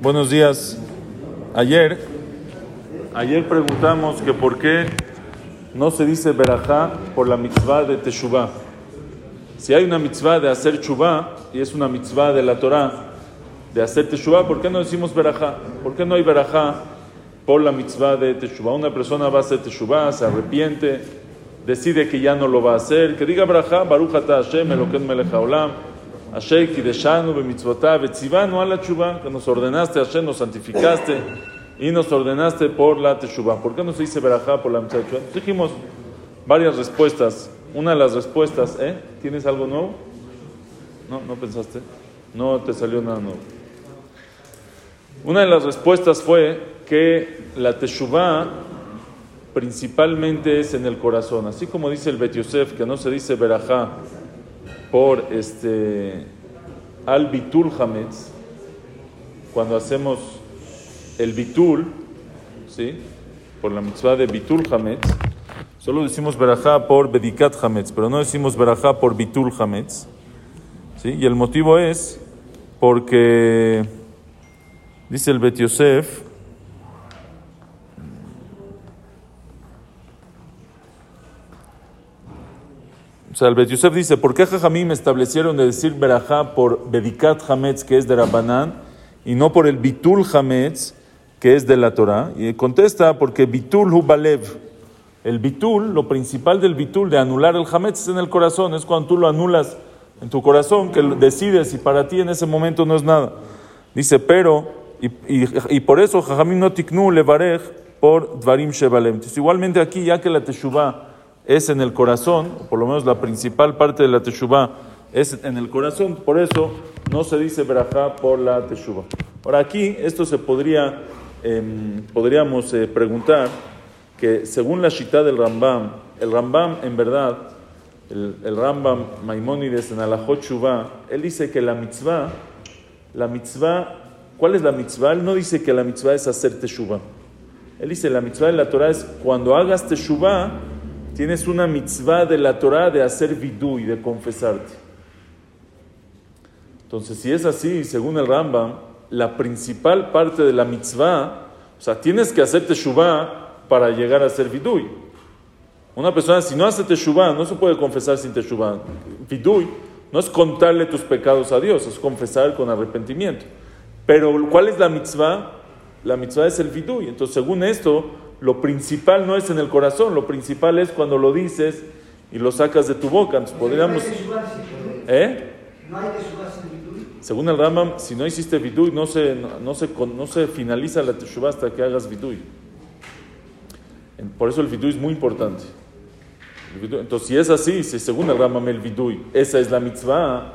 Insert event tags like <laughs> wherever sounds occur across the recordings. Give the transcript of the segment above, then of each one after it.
Buenos días. Ayer, ayer preguntamos que por qué no se dice verajá por la mitzvah de Teshuvah. Si hay una mitzvah de hacer chuvá y es una mitzvah de la Torah de hacer Teshuvah, ¿por qué no decimos verajá? ¿Por qué no hay verajá por la mitzvah de Teshuvah? Una persona va a hacer Teshuvah, se arrepiente, decide que ya no lo va a hacer, que diga verajá, Baruch Hashem, Eloken melech haolam, Hashem kideshanu b'mitzvotav etzivanu ala Teshuvah, que nos ordenaste, Hashem, nos santificaste y nos ordenaste por la Teshuvah. ¿Por qué no se dice verajá por la mitzvah? Dijimos varias respuestas. Una de las respuestas, ¿eh? ¿Tienes algo nuevo? No, no pensaste. No te salió nada nuevo. Una de las respuestas fue que la Teshuvah principalmente es en el corazón. Así como dice el Bet Yosef, que no se dice verajá por este al bitul hametz, cuando hacemos el bitul, ¿sí? por la mitzvah de bitul hametz, solo decimos verajá por bedikat hametz, pero no decimos verajá por bitul hametz. ¿sí? Y el motivo es porque, dice el Bet Yosef, sea, el Yosef dice, ¿por qué Jajamim establecieron de decir Berajá por Bedikat Hametz, que es de Rabbanán, y no por el Bitul Hametz, que es de la Torah? Y contesta, porque Bitul hu Balev. El Bitul, lo principal del Bitul, de anular el Hametz, es en el corazón. Es cuando tú lo anulas en tu corazón, que decides y para ti en ese momento no es nada. Dice, pero, y por eso Jajamim no tiknu levarej por Dvarim Shebalem. Entonces, igualmente aquí, ya que la Teshuvah es en el corazón, o por lo menos la principal parte de la Teshuvah es en el corazón, por eso no se dice Berajá por la Teshuvah. Ahora aquí, esto se podría, eh, podríamos eh, preguntar que según la Shita del Rambam, el Rambam en verdad, el, el Rambam Maimónides en Alajot él dice que la mitzvah, la mitzvah, ¿cuál es la mitzvah? Él no dice que la mitzvah es hacer Teshuvah. Él dice la mitzvah de la Torah es cuando hagas Teshuvah, tienes una mitzvah de la Torah de hacer vidú y de confesarte. Entonces, si es así, según el Rambam, la principal parte de la mitzvah, o sea, tienes que hacer teshuvah para llegar a hacer vidú. Una persona, si no hace teshuvah, no se puede confesar sin teshuvah. Vidú no es contarle tus pecados a Dios, es confesar con arrepentimiento. Pero, ¿cuál es la mitzvah? La mitzvah es el vidú. Entonces, según esto, lo principal no es en el corazón, lo principal es cuando lo dices y lo sacas de tu boca. Entonces podríamos... ¿Eh? Según el Rambam, si no hiciste vidui, no se, no, no, se, no se finaliza la teshuvah hasta que hagas vidui. Por eso el vidui es muy importante. Entonces, si es así, si según el Rambam el vidui, esa es la mitzvah,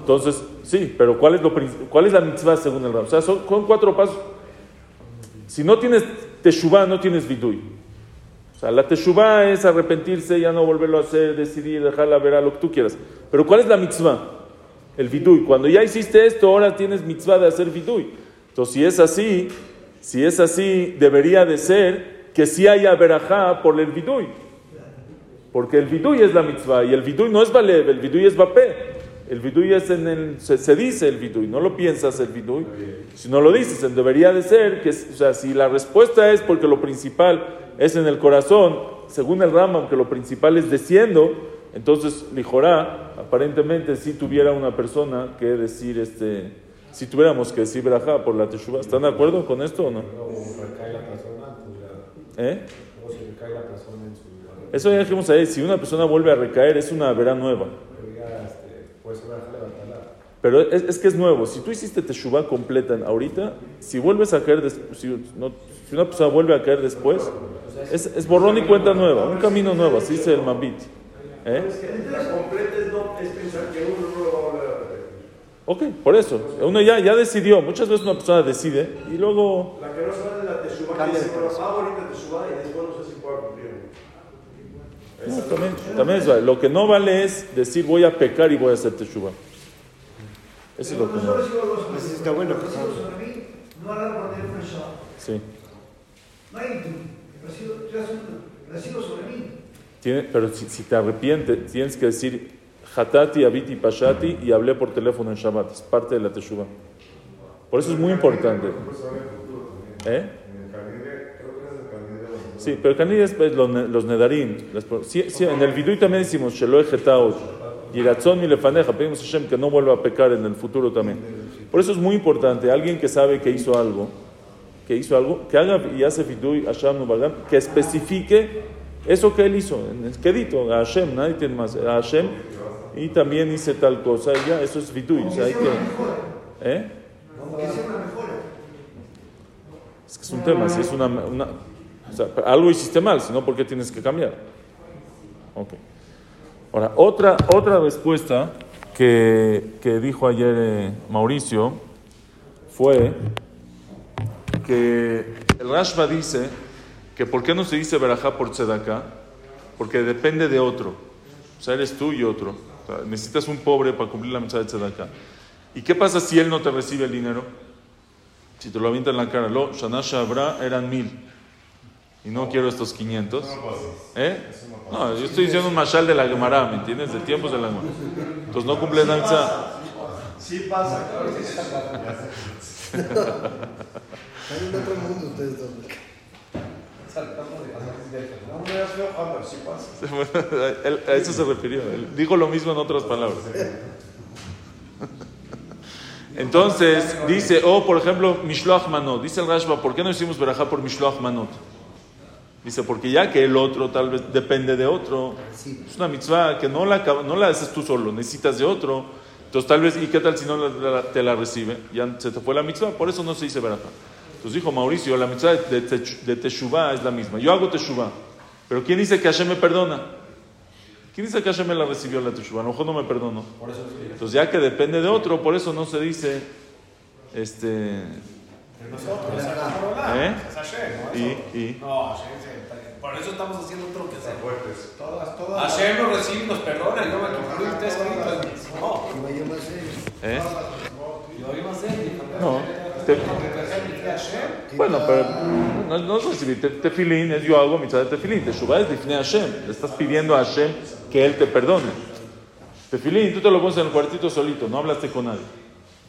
entonces, sí, pero ¿cuál es, lo, cuál es la mitzvah según el Rambam? O sea, son, son cuatro pasos. Si no tienes teshuvah, no tienes vidui. O sea, la teshuvah es arrepentirse, ya no volverlo a hacer, decidir, dejarla ver a lo que tú quieras. Pero ¿cuál es la mitzvah? El vidui. Cuando ya hiciste esto, ahora tienes mitzvah de hacer vidui. Entonces, si es así, si es así, debería de ser que sí haya verajá por el vidui. Porque el vidui es la mitzvah y el vidui no es balev, el vidui es bapé. El vidui es en el, se, se, dice el vidui, no lo piensas el vidui, si no lo dices, debería de ser que, o sea, si la respuesta es porque lo principal es en el corazón, según el Rambam, que lo principal es diciendo, entonces Lijorá, aparentemente si tuviera una persona que decir, este, si tuviéramos que decir Berajá por la Teshuvah, ¿están de acuerdo con esto o no? ¿Eh? Eso ya dijimos ahí, si una persona vuelve a recaer, es una verá nueva. Pero es, es, que es nuevo. Si tú hiciste Teshuvah completa en, ahorita, si vuelves a caer, si, no, si, una persona vuelve a caer después, es, es, borrón y cuenta nueva, un camino nuevo, así dice el Mambit. ¿Eh? La completa es, no, es pensar que uno no lo va a volver a repetir. Ok, por eso. Uno ya, ya decidió. Muchas veces una persona decide y luego. La que no sabe de la Teshuvah, que dice, bueno, hago ahorita Teshuvah y después no sé si puedo cumplir. No, también, también es, lo que no vale es decir voy a pecar y voy a hacer Teshuvah. Eso es lo que no. Está bueno. No hablar por teléfono en Shabbat. Sí. No hay recibo, recibo sobre mí. Tiene, pero si, si, te arrepientes, tienes que decir Hatati, Abiti, Pashati y hablé por teléfono en Shabbat. Es parte de la Teshuvah. Por eso es muy importante. ¿Eh? En el Canide, creo que es el Canide donde- Sí, pero Canid es los, los Nedarim. Las sí, sí, en el Vidui también decimos Shelo Ejetaot. Y Ratzon y Lefaneja. Pedimos a Hashem que no vuelva a pecar en el futuro también. Por eso es muy importante. Alguien que sabe que hizo algo, que hizo algo, que haga y hace Vidui Hashem Nubalgam, que especifique eso que él hizo. En el quedito, a Hashem, nadie tiene más. A Hashem. Y también hice tal cosa. Y ya, eso es Vidui. O sea, hay que. ¿Eh? Es que es un tema, si es una, una- o sea, algo hiciste mal, si no, ¿por qué tienes que cambiar? Ok. Ahora, otra, otra respuesta que, que dijo ayer eh, Mauricio fue que el Rashba dice que ¿por qué no se dice Berajá por Tzedakah? Porque depende de otro. O sea, eres tú y otro. O sea, necesitas un pobre para cumplir la mensaje de Tzedakah. ¿Y qué pasa si él no te recibe el dinero? Si te lo avienta en la cara, lo, Shana Shabra eran mil. Y no quiero estos 500. ¿Eh? No, yo estoy diciendo un mashal de la Gemara, ¿me entiendes? De tiempos de la Gemara. Entonces no cumples la mitzvah. Sí pasa, claro que sí. Están en otro mundo ustedes dos. <laughs> Él- a eso se refirió. Él dijo lo mismo en otras palabras. <laughs> Entonces, dice, o por ejemplo, Mishloach Manot. Dice el Rashba, ¿por qué no decimos Berajá por Mishloach Manot? Dice, porque ya que el otro tal vez depende de otro, es una mitzvah que no la, no la haces tú solo, necesitas de otro. Entonces, tal vez, ¿y qué tal si no la- la- te la recibe? Ya se te fue la mitzvah, por eso no se dice Berajá. Entonces dijo Mauricio, la mitzvah de, de Teshuvah es la misma. Yo hago Teshuvah, pero ¿quién dice que Hashem me perdona? ¿Quién dice que Hashem me la recibió la Teshuvah? A lo mejor no me perdonó. Entonces, ya que depende de otro, por eso no se dice, este, ¿eh? Es Hashem, ¿no? Y, y, No, por eso estamos haciendo otro que hacer. Fuertes. Todas, todas. Hashem nos recibe y nos perdona. Y yo me concluyo está escrito. No, más. ¿eh? No, te- Hashem. bueno, pero no, no es recibir. Te- Tefilín es yo hago mitzvah de tefilín. Teshuvah es difne Hashem. Le estás pidiendo a Hashem que Él te perdone. Tefilín, tú te lo pones en el cuartito solito, no hablaste con nadie.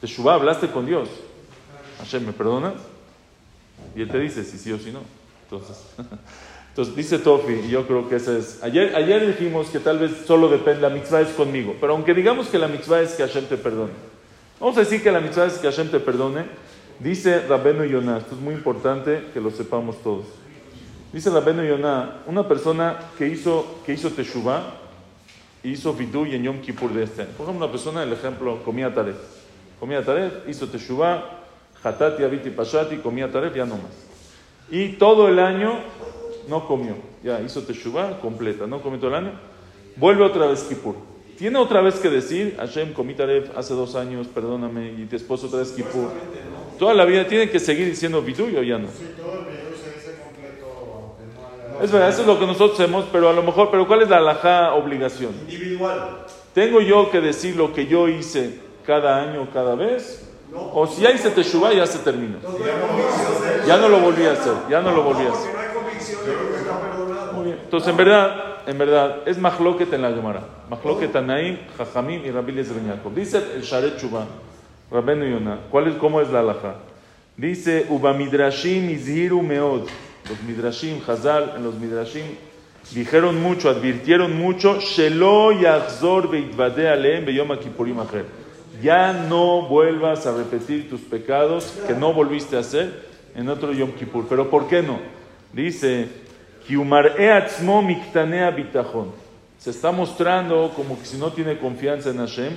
Teshuvah, hablaste con Dios. Hashem, ¿me perdonas? Y Él te dice si sí o si no. Entonces, <laughs> entonces dice Tofi, y yo creo que ese es. Ayer, ayer dijimos que tal vez solo depende, la mitzvah es conmigo. Pero aunque digamos que la mitzvah es que Hashem te perdone. Vamos a decir que la mitzvah es que Hashem te perdone. Dice Rabenu Yonah, esto es muy importante que lo sepamos todos. Dice Rabenu Yonah, una persona que hizo, que hizo Teshuvah, hizo Vidú y en Yom Kippur de este año. Por ejemplo, una persona, el ejemplo, comía Taref. Comía Taref, hizo Teshuvah, Hatati, Abiti, Pashati, comía Taref, ya no más. Y todo el año no comió. Ya hizo Teshuvah completa, no comió todo el año. Vuelve otra vez Kippur. Tiene otra vez que decir, Hashem, comí Taref hace dos años, perdóname, y esposo otra vez Kippur. Toda la vida tiene que seguir diciendo Vidú o ya no. Sí, todo el video se dice completo, aunque no haya... Es verdad, eso es lo que nosotros hacemos, pero a lo mejor, pero ¿cuál es la alajá obligación? Individual. ¿Tengo yo que decir lo que yo hice cada año, cada vez? O si ya hice Teshuvah, ya se terminó. Ya no lo volví a hacer, ya no lo volví a hacer. Porque no hay convicción de que está perdonado. Muy bien. Entonces, en verdad, en verdad, es Mahloket en la Gemara. Mahloket Anaim, Jajamim y Rabbi Yaakov. Dice el Sharet Shuvah, Rabenu Yonah, ¿cuál es, ¿cómo es la alajá? Dice, Uba Midrashim izhiru meod. Los Midrashim, Hazal, en los Midrashim, dijeron mucho, advirtieron mucho, Shelo yachzor veitvade aleem beyom kippurim acher. Ya no vuelvas a repetir tus pecados que no volviste a hacer en otro Yom Kippur. ¿Pero por qué no? Dice, "Kiumar'e atzmo miktanea bitachon". Se está mostrando como que si no tiene confianza en Hashem.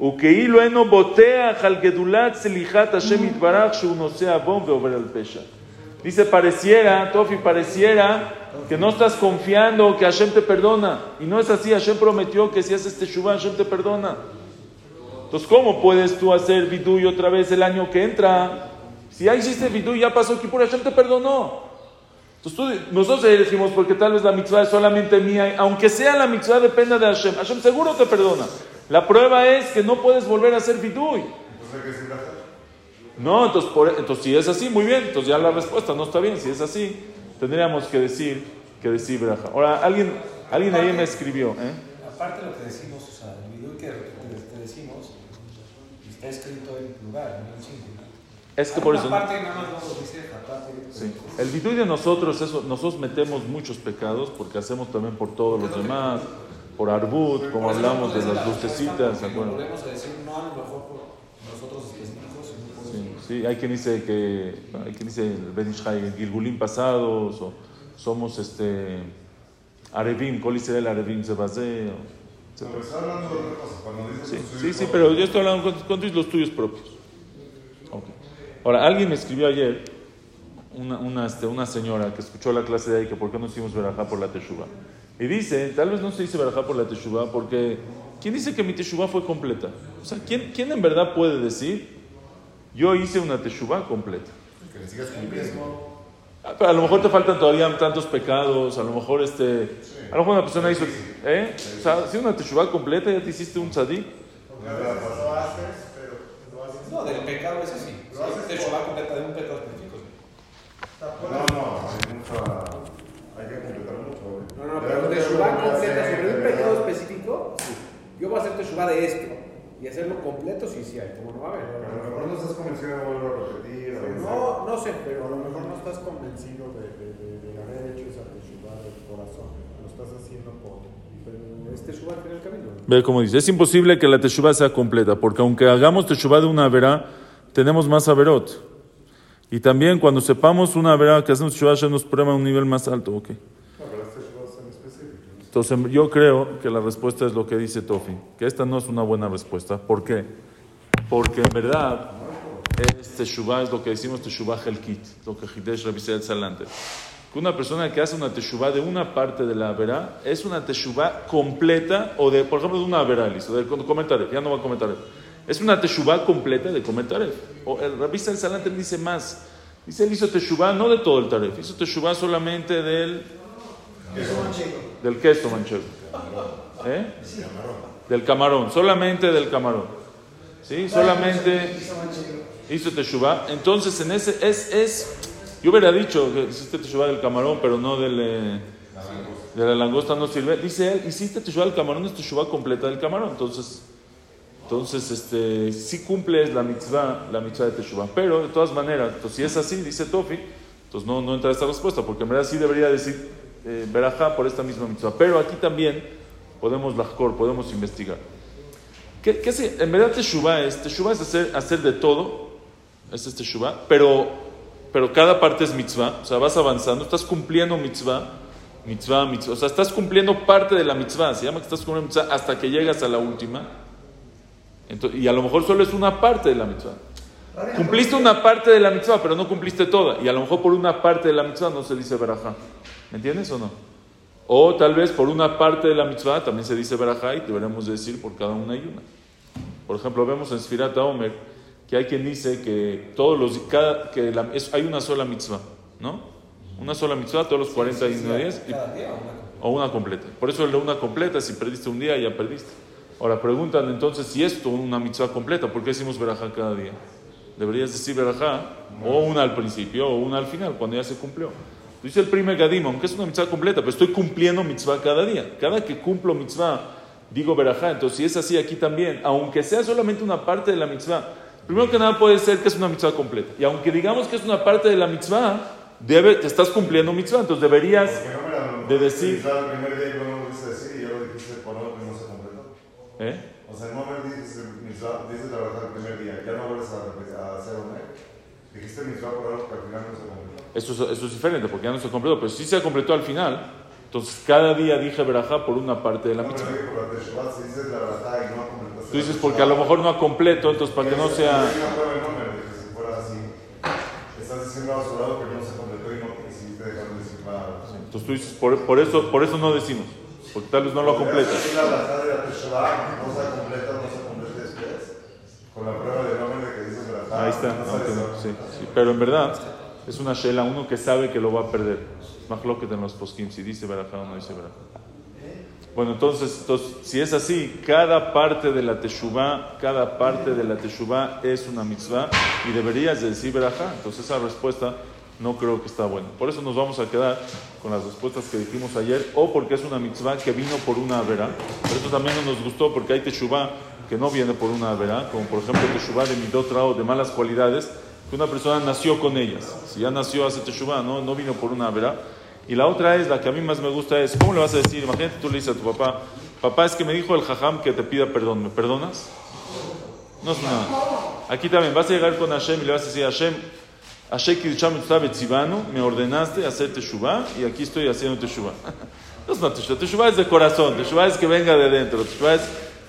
וכאילו אינו בוטח על גדולת סליחת השם יתברך שהוא נושא עוון ועובר על פשע. Dice, pareciera, Tofi, pareciera que no estás confiando que Hashem te perdona. Y no es así, Hashem prometió que si haces Teshuvah, Hashem te perdona. Entonces, ¿cómo puedes tú hacer Viduy otra vez el año que entra? Si ya hiciste Viduy, ya pasó Kippur, Hashem te perdonó. Entonces, tú- nosotros elegimos porque tal vez la mitzvah es solamente mía, aunque sea la mitzvah dependa de Hashem. Hashem seguro te perdona. La prueba es que no puedes volver a hacer Viduy. Entonces hay que decir la No, entonces, por- entonces si es así, muy bien. Entonces ya la respuesta no está bien. Si es así, tendríamos que decir que decir braja. Ahora, alguien, alguien ahí me escribió. ¿eh? Aparte de lo que decimos, o sea, el video que, que- que decimos, está escrito en plural, no en singular. Es que por eso... Parte nada más no dice. Sí. El vidui de nosotros, eso, nosotros metemos muchos pecados porque hacemos también por todos los demás, por Arbut, como Por hablamos de las lucecitas, ¿se acuerdan? Volvemos a decir, no a lo mejor por nosotros específicos, Sí, sí, hay quien dice que, hay quien dice el Ben Ishai, Gilgulín pasados, o somos este, Arevim, Kol Israel Arevim dices Sí, sí, sí, pero yo estoy hablando con, con los tuyos propios. Ahora, alguien me escribió ayer, una, una, este, una señora que escuchó la clase de ahí, que por qué no hicimos verajá por la teshuva. Y dice, tal vez no se dice verajá por la teshuva porque, ¿quién dice que mi teshuva fue completa? O sea, ¿quién, quién en verdad puede decir, yo hice una teshuva completa? Que le sigas cumpliendo. Ah, pero a lo mejor te faltan todavía tantos pecados, a lo mejor este, a lo mejor una persona hizo, ¿eh? O sea, si una teshuva completa ya te hiciste un tzadik. No, del pecado ese hecho, va completa de un pecado específico. No, no, hay mucha. Hay que completar mucho. No, no, pero Teshuvah completa sobre un pecado específico, sí. Yo voy a hacer Teshuvah de esto. Y hacerlo completo, sí, sí hay. Como no va a A lo haber. mejor no estás convencido de volver a repetir. No, no sé, Pero a pero lo mejor no estás convencido de, de, de, de haber hecho esa teshuva del corazón. Lo estás haciendo por. pero es Teshuvah al final del camino. Ve cómo dice, es imposible que la teshuva sea completa, porque aunque hagamos teshuva de una verá, tenemos más averot. Y también cuando sepamos una verá que hacemos ya nos prueba a un nivel más alto. ok. No, pero este es en específico. Entonces yo creo que la respuesta es lo que dice Tofi, que esta no es una buena respuesta. ¿Por qué? Porque en verdad es teshuva, es lo que decimos teshuva helkit, lo que Hidesh Rabisel Salante. Que una persona que hace una teshuva de una parte de la verá es una teshuva completa, o de, por ejemplo, de una verá, listo, de comentar, ya no va a comentar. Es una teshuva completa de comer taref. O el Rabisel Salante dice más. Dice, él hizo teshuva no de todo el taref, hizo teshuva solamente del del queso manchego. ¿Eh? Del camarón, solamente del camarón. ¿Sí? Solamente hizo teshuva. Entonces, en ese, es, es, yo hubiera dicho que hiciste teshuva del camarón, pero no del, eh, de la langosta no sirve. Dice él, hiciste teshuva del camarón, es teshuva completa del camarón. Entonces, entonces, este, sí cumples la mitzvah, la mitzvah de teshuva. Pero, de todas maneras, entonces, si es así, dice Tofi, entonces no, no entra esta respuesta, porque en verdad sí debería decir eh, por esta misma mitzvah. Pero aquí también podemos lajkor, podemos investigar. ¿Qué, qué se- en verdad teshuva es? Teshuva es hacer, hacer de todo, es teshuva, pero, pero cada parte es mitzvah, o sea, vas avanzando, estás cumpliendo mitzvah, mitzvah, mitzvah, o sea, estás cumpliendo parte de la mitzvah, se llama que estás cumpliendo mitzvah hasta que llegas a la última. Entonces, y a lo mejor solo es una parte de la mitzvah. Cumpliste una parte de la mitzvah, pero no cumpliste toda. Y a lo mejor por una parte de la mitzvah no se dice verajá. ¿Me entiendes o no? O tal vez por una parte de la mitzvah también se dice verajá y deberemos decir por cada una y una. Por ejemplo, vemos en Sfirat Omer que hay quien dice que todos los cada, que la- es- hay una sola mitzvah, ¿no? Una sola mitzvah todos los 41 días y- Cada día o una o una completa. Por eso de una completa, si perdiste un día, ya perdiste. Ahora preguntan entonces si esto es una mitzvah completa, ¿por qué decimos verajá cada día? Deberías decir verajá o una al principio o una al final, cuando ya se cumplió. Dice el primer Gadim, aunque es una mitzvah completa, pero estoy cumpliendo mitzvah cada día. Cada que cumplo mitzvah, digo verajá. Entonces, si es así aquí también, aunque sea solamente una parte de la mitzvah, primero que nada puede ser que es una mitzvah completa. Y aunque digamos que es una parte de la mitzvah, debe, te estás cumpliendo mitzvah. Entonces deberías de decir- quizá El primer día que no lo quise decir y ya lo dijiste por algo que no se completó. ¿Eh? O sea, no mitzvah, dices la verdad el primer día, ya no vuelves a, hacer un Dijiste mitzvah por algo que al final no se completó. Eso, es- eso es diferente porque ya no se completó, pero si se completó al final, entonces cada día dije verajá por una parte de la No, mitzvah. si dices la y no completaste Tú dices porque a lo mejor no ha completo, entonces para que no sea... número, de que si fuera así, estás diciendo a su lado que no se completó y no quisiste dejar de decir nada. Entonces tú dices, por, por eso, por eso no decimos, porque tal vez no lo la de la teshuvah no se completa, no se completa después, con la prueba de que dices Ahí está, no no- sí, sí. pero en verdad es una shela, uno que sabe que lo va a perder. Más lo que en los poskim, si dice verajá o no dice verajá. Bueno, entonces, entonces, si es así, cada parte de la teshuvah, cada parte de la teshuvah es una mitzvah y deberías de decir verajá. Entonces esa respuesta no creo que está buena. Por eso nos vamos a quedar con las respuestas que dijimos ayer, o porque es una mitzvah que vino por una verá. Pero eso también no nos gustó porque hay teshuvah que no viene por una verá, como por ejemplo teshuvah de midot rao, de malas cualidades, que una persona nació con ellas. Si ya nació hace Teshuvah, no, no vino por una vera. Y la otra es, la que a mí más me gusta es, ¿cómo le vas a decir? Imagínate tú le dices a tu papá, papá, es que me dijo el jajam que te pida perdón, ¿me perdonas? No es nada. Aquí también vas a llegar con Hashem y le vas a decir, Hashem, Me ordenaste hacer Teshuvah y aquí estoy haciendo Teshuvah. No es una Teshuvah, Teshuvah es de corazón, Teshuvah es que venga de dentro, Teshuvah es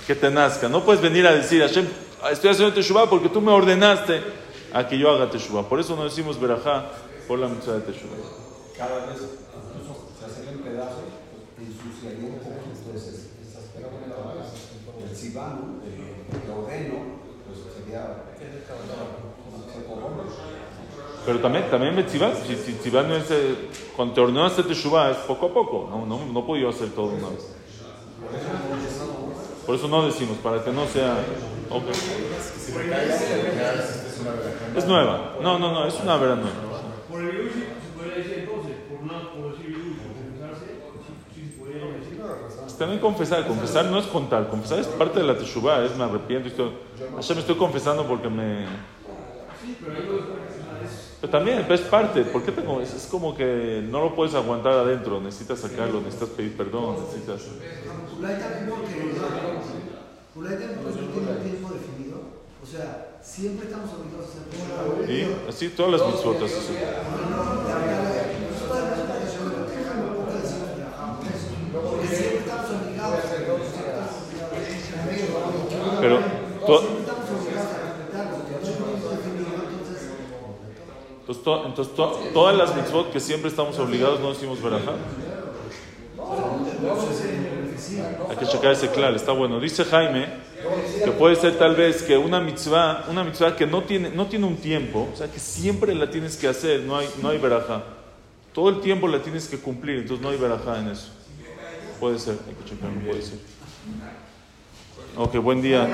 que te nazca. No puedes venir a decir, Hashem, estoy haciendo Teshuvah porque tú me ordenaste a que yo haga Teshuvah. Por eso no decimos Berajá por la Mitzvah de Teshuvah. Cada vez incluso se hacen en pedazos, ensuciaría un poco entonces. El sibano, el ordeno, pues sería. Pero también, también Metzivá, si, si no es, eh, cuando te ordenó hacer Teshuvah es poco a poco, no, no, no puedo yo hacer todo una vez. Por eso no decimos, para que no sea... ok. Es nueva, no, no, no, es una vera nueva. Por el virus se podría decir entonces, por decir virus, confesarse, sí, sí se podría decir. También confesar, confesar no es contar, confesar es parte de la Teshuvah, es me arrepiento, estoy, Hashem, me estoy confesando porque me... Pero también pues, es parte, ¿por qué tengo? Es, es como que no lo puedes aguantar adentro, necesitas sacarlo, necesitas pedir perdón, necesitas... Ulay también porque Ulay también porque no tiene un tiempo definido. O sea, siempre estamos obligados a hacer Y así todas las mitzvot, así son. Porque. Pero Siempre estamos obligados a respetarlo. porque no es un tiempo definido, entonces. Entonces, to- entonces to- todas las mitzvot que siempre estamos obligados no decimos verajá. Hay que checar ese claro, está bueno. Dice Jaime que puede ser tal vez que una mitzvah, una mitzvah que no tiene, no tiene un tiempo, o sea que siempre la tienes que hacer, no hay, no hay verajá. Todo el tiempo la tienes que cumplir, entonces no hay verajá en eso. Puede ser, hay que checar, puede ser. Ok, buen día.